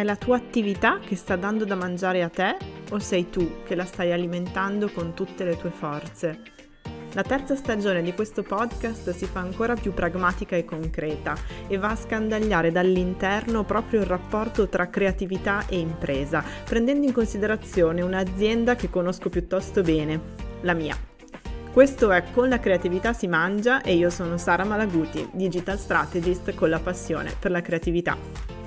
È la tua attività che sta dando da mangiare a te o sei tu che la stai alimentando con tutte le tue forze? La terza stagione di questo podcast si fa ancora più pragmatica e concreta e va a scandagliare dall'interno proprio il rapporto tra creatività e impresa, prendendo in considerazione un'azienda che conosco piuttosto bene, la mia. Questo è Con la creatività si mangia e io sono Sara Malaguti, digital strategist con la passione per la creatività.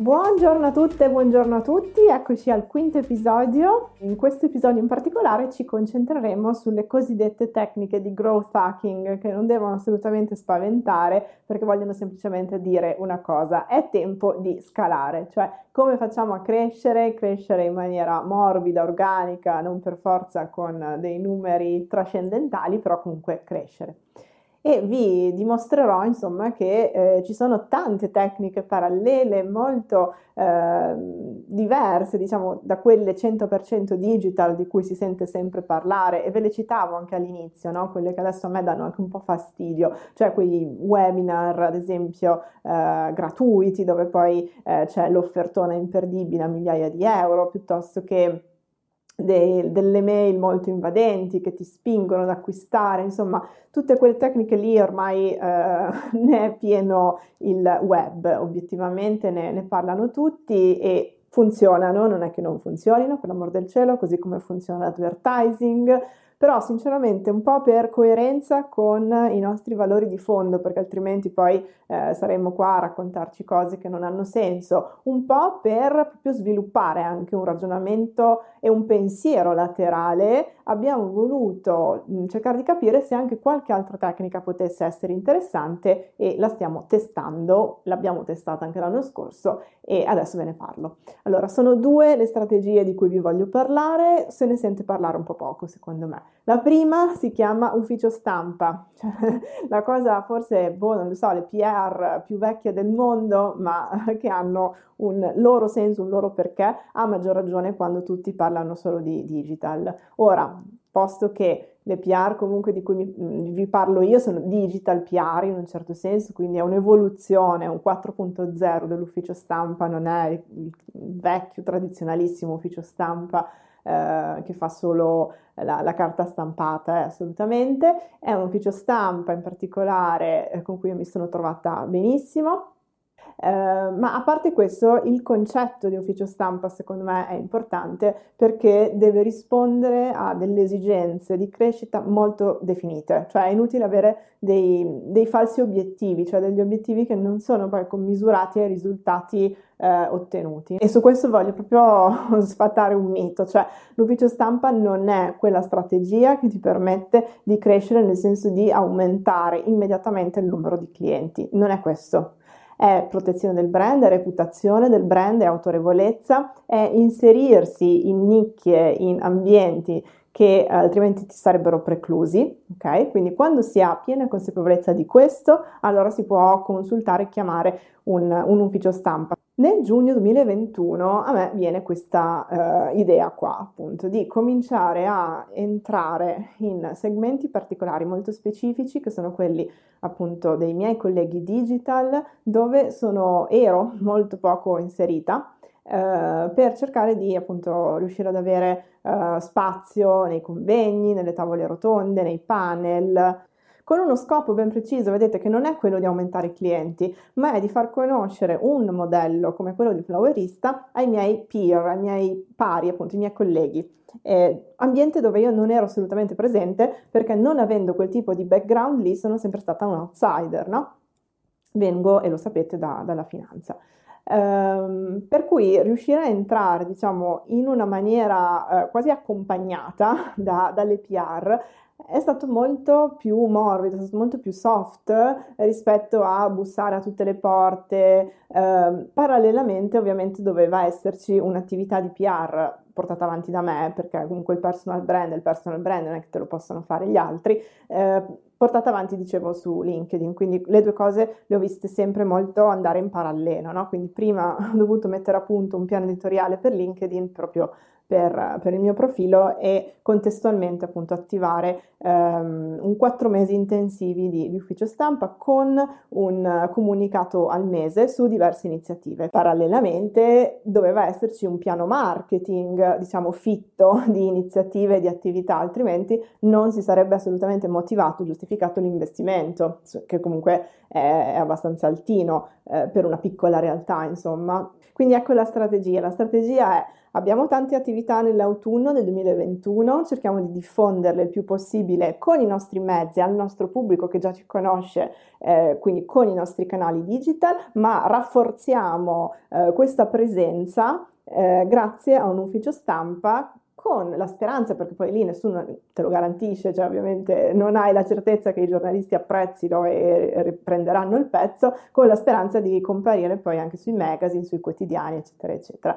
Buongiorno a tutte buongiorno a tutti, eccoci al quinto episodio. In questo episodio in particolare ci concentreremo sulle cosiddette tecniche di growth hacking che non devono assolutamente spaventare perché vogliono semplicemente dire una cosa, è tempo di scalare, cioè come facciamo a crescere, crescere in maniera morbida, organica, non per forza con dei numeri trascendentali, però comunque crescere e vi dimostrerò insomma che eh, ci sono tante tecniche parallele molto eh, diverse diciamo da quelle 100% digital di cui si sente sempre parlare e ve le citavo anche all'inizio no? quelle che adesso a me danno anche un po' fastidio cioè quei webinar ad esempio eh, gratuiti dove poi eh, c'è l'offertona imperdibile a migliaia di euro piuttosto che de, delle mail molto invadenti che ti spingono ad acquistare, insomma, tutte quelle tecniche lì ormai eh, ne è pieno il web, obiettivamente ne, ne parlano tutti e funzionano, non è che non funzionino, per l'amor del cielo, così come funziona l'advertising, però sinceramente un po' per coerenza con i nostri valori di fondo, perché altrimenti poi eh, saremmo qua a raccontarci cose che non hanno senso, un po' per proprio sviluppare anche un ragionamento e un pensiero laterale, abbiamo voluto mh, cercare di capire se anche qualche altra tecnica potesse essere interessante e la stiamo testando, l'abbiamo testata anche l'anno scorso e adesso ve ne parlo. Allora, sono due le strategie di cui vi voglio parlare, se ne sente parlare un po' poco secondo me. La prima si chiama ufficio stampa, cioè, la cosa forse, boh, non lo so, le PR più vecchie del mondo, ma che hanno un loro senso, un loro perché, a maggior ragione quando tutti parlano solo di digital. Ora, posto che le PR comunque di cui mi, mm, vi parlo io sono digital PR in un certo senso, quindi è un'evoluzione, un 4.0 dell'ufficio stampa, non è il vecchio tradizionalissimo ufficio stampa eh, che fa solo la, la, carta stampata, eh, assolutamente. È un ufficio stampa in particolare eh, con cui mi sono trovata benissimo eh, ma a parte questo, il concetto di ufficio stampa secondo me è importante perché deve rispondere a delle esigenze di crescita molto definite, cioè è inutile avere dei, dei falsi obiettivi, cioè degli obiettivi che non sono poi commisurati ai risultati eh, ottenuti. E su questo voglio proprio sfatare un mito, cioè l'ufficio stampa non è quella strategia che ti permette di crescere nel senso di aumentare immediatamente il numero di clienti, non è questo è protezione del brand, è reputazione del brand, è autorevolezza, è inserirsi in nicchie, in ambienti che eh, altrimenti ti sarebbero preclusi, ok? Quindi quando si ha piena consapevolezza di questo, allora si può consultare e chiamare un, un ufficio stampa. Nel giugno 2021 a me viene questa uh, idea qua, appunto, di cominciare a entrare in segmenti particolari molto specifici, che sono quelli appunto dei miei colleghi digital, dove sono, ero molto poco inserita. Uh, per cercare di appunto riuscire ad avere uh, spazio nei convegni, nelle tavole rotonde, nei panel, con uno scopo ben preciso, vedete che non è quello di aumentare i clienti, ma è di far conoscere un modello come quello di Flowerista ai miei peer, ai miei pari, appunto, i miei colleghi. Eh, ambiente dove io non ero assolutamente presente perché non avendo quel tipo di background lì sono sempre stata un outsider, no? Vengo, e lo sapete, da, dalla finanza. Um, per cui riuscire a entrare, diciamo, in una maniera uh, quasi accompagnata da, dalle PR è stato molto più morbido, è stato molto più soft rispetto a bussare a tutte le porte. Eh, parallelamente, ovviamente, doveva esserci un'attività di PR portata avanti da me, perché comunque il personal brand, il personal brand non è che te lo possono fare gli altri. Eh, portata avanti, dicevo, su LinkedIn, quindi le due cose le ho viste sempre molto andare in parallelo, no? Quindi prima ho dovuto mettere a punto un piano editoriale per LinkedIn proprio per, per, il mio profilo e contestualmente appunto attivare um, un quattro mesi intensivi di, di, ufficio stampa con un comunicato al mese su diverse iniziative. Parallelamente doveva esserci un piano marketing, diciamo, fitto di iniziative e di attività, altrimenti non si sarebbe assolutamente motivato, giustificato l'investimento, che comunque è, è abbastanza altino eh, per una piccola realtà, insomma. Quindi ecco la strategia. La strategia è Abbiamo tante attività nell'autunno del 2021, cerchiamo di diffonderle il più possibile con i nostri mezzi, al nostro pubblico che già ci conosce, eh, quindi con i nostri canali digital, ma rafforziamo eh, questa presenza eh, grazie a un ufficio stampa con la speranza, perché poi lì nessuno te lo garantisce, cioè ovviamente non hai la certezza che i giornalisti apprezzino e riprenderanno il pezzo, con la speranza di comparire poi anche sui magazine, sui quotidiani, eccetera, eccetera.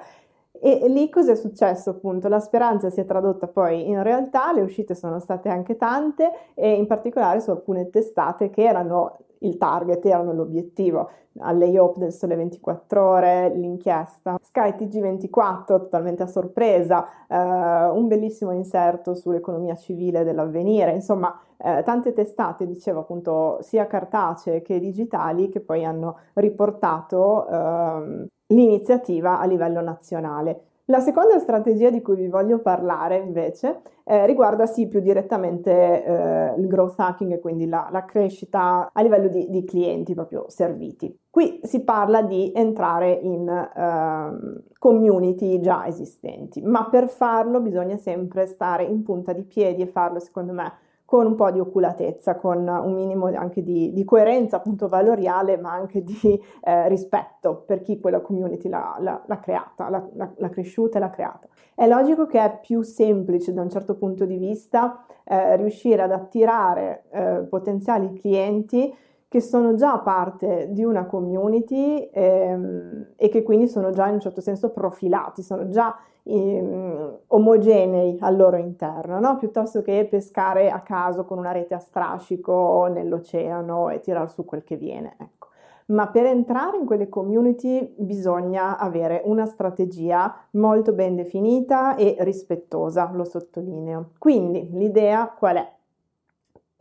E lì cos'è successo appunto? La speranza si è tradotta poi in realtà, le uscite sono state anche tante e in particolare su alcune testate che erano il target, erano l'obiettivo. All'EIOP del Sole 24 Ore, l'inchiesta, Sky TG24 totalmente a sorpresa, eh, un bellissimo inserto sull'economia civile dell'avvenire, insomma eh, tante testate, dicevo appunto sia cartacee che digitali, che poi hanno riportato eh, l'iniziativa a livello nazionale. La seconda strategia di cui vi voglio parlare invece eh, riguarda sì più direttamente eh, il growth hacking e quindi la, la crescita a livello di, di, clienti proprio serviti. Qui si parla di entrare in eh, community già esistenti, ma per farlo bisogna sempre stare in punta di piedi e farlo secondo me con un po' di oculatezza, con un minimo anche di, di coerenza appunto valoriale, ma anche di eh, rispetto per chi quella community l'ha, l'ha, l'ha creata, l'ha, l'ha, cresciuta e l'ha creata. È logico che è più semplice da un certo punto di vista eh, riuscire ad attirare eh, potenziali clienti che sono già parte di una community ehm, e che quindi sono già in un certo senso profilati, sono già um, omogenei al loro interno, no? piuttosto che pescare a caso con una rete a strascico nell'oceano e tirar su quel che viene. Ecco. Ma per entrare in quelle community bisogna avere una strategia molto ben definita e rispettosa, lo sottolineo. Quindi l'idea qual è?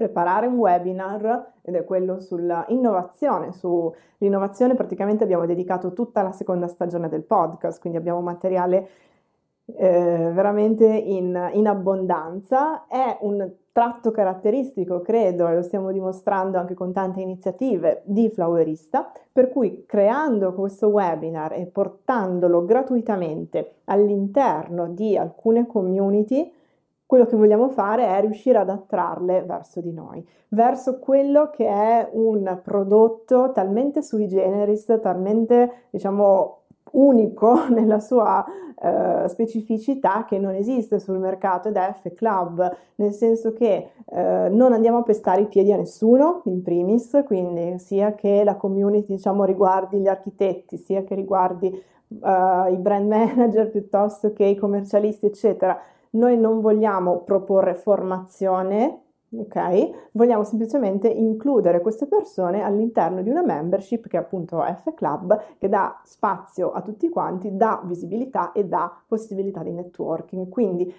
Preparare un webinar ed è quello sull'innovazione. Sull'innovazione praticamente abbiamo dedicato tutta la seconda stagione del podcast, quindi abbiamo materiale eh, veramente in, in, abbondanza. È un tratto caratteristico, credo, e lo stiamo dimostrando anche con tante iniziative di Flowerista, per cui creando questo webinar e portandolo gratuitamente all'interno di alcune community, quello che vogliamo fare è riuscire ad attrarle verso di noi, verso quello che è un prodotto talmente sui generis, talmente diciamo unico nella sua uh, specificità che non esiste sul mercato ed è F Club, nel senso che uh, non andiamo a pestare i piedi a nessuno in primis, quindi sia che la community diciamo riguardi gli architetti, sia che riguardi uh, i brand manager piuttosto che i commercialisti, eccetera. Noi non vogliamo proporre formazione ok? Vogliamo semplicemente includere queste persone all'interno di una membership che è appunto F Club, che dà spazio a tutti quanti, dà visibilità e dà possibilità di networking. Quindi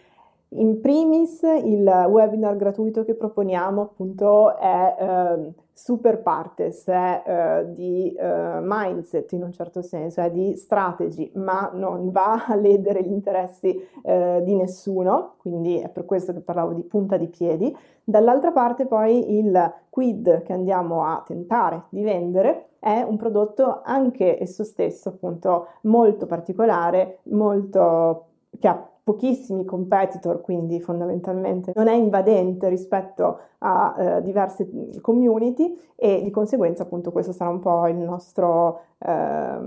in primis il webinar gratuito che proponiamo appunto è eh, super partes, è eh, di eh, mindset in un certo senso, è di strategy, ma non va a ledere gli interessi eh, di nessuno, quindi è per questo che parlavo di punta di piedi. Dall'altra parte poi il quid che andiamo a tentare di vendere è un prodotto anche esso stesso appunto molto particolare, molto che ha pochissimi competitor, quindi fondamentalmente non è invadente rispetto a eh, diverse community e di conseguenza appunto questo sarà un po' il nostro eh,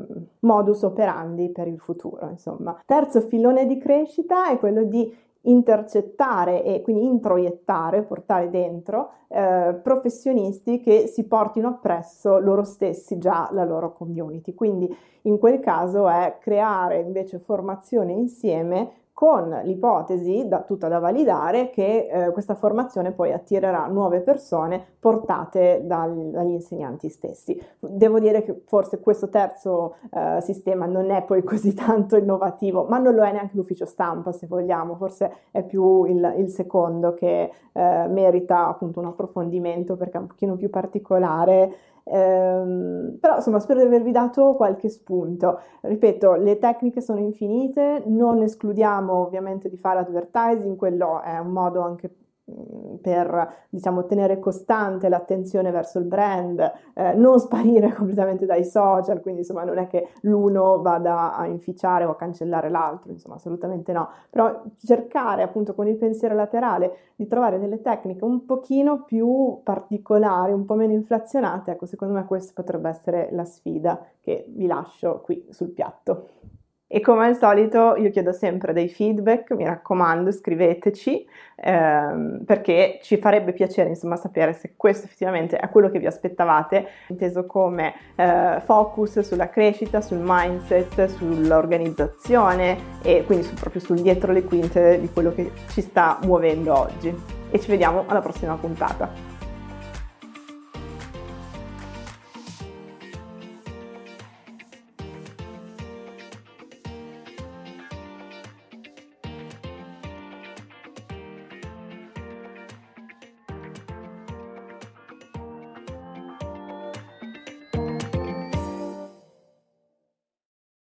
modus operandi per il futuro. Insomma. Terzo filone di crescita è quello di intercettare e quindi introiettare, portare dentro eh, professionisti che si portino appresso loro stessi già la loro community. Quindi in quel caso è creare invece formazione insieme con l'ipotesi da, tutta da validare che eh, questa formazione poi attirerà nuove persone portate dal, dagli insegnanti stessi. Devo dire che forse questo terzo eh, sistema non è poi così tanto innovativo, ma non lo è neanche l'ufficio stampa se vogliamo, forse è più il, il secondo che eh, merita appunto un approfondimento perché è un pochino più particolare Ehm, però insomma spero di avervi dato qualche spunto. Ripeto, le tecniche sono infinite, non escludiamo ovviamente di fare advertising, quello è un modo anche per diciamo, tenere costante l'attenzione verso il brand, eh, non sparire completamente dai social, quindi insomma non è che l'uno vada a inficiare o a cancellare l'altro, insomma assolutamente no, però cercare appunto con il pensiero laterale di trovare delle tecniche un pochino più particolari, un po' meno inflazionate, ecco secondo me questa potrebbe essere la sfida che vi lascio qui sul piatto. E come al solito io chiedo sempre dei feedback, mi raccomando scriveteci ehm, perché ci farebbe piacere insomma sapere se questo effettivamente è quello che vi aspettavate, inteso come eh, focus sulla crescita, sul mindset, sull'organizzazione e quindi su, proprio sul dietro le quinte di quello che ci sta muovendo oggi. E ci vediamo alla prossima puntata.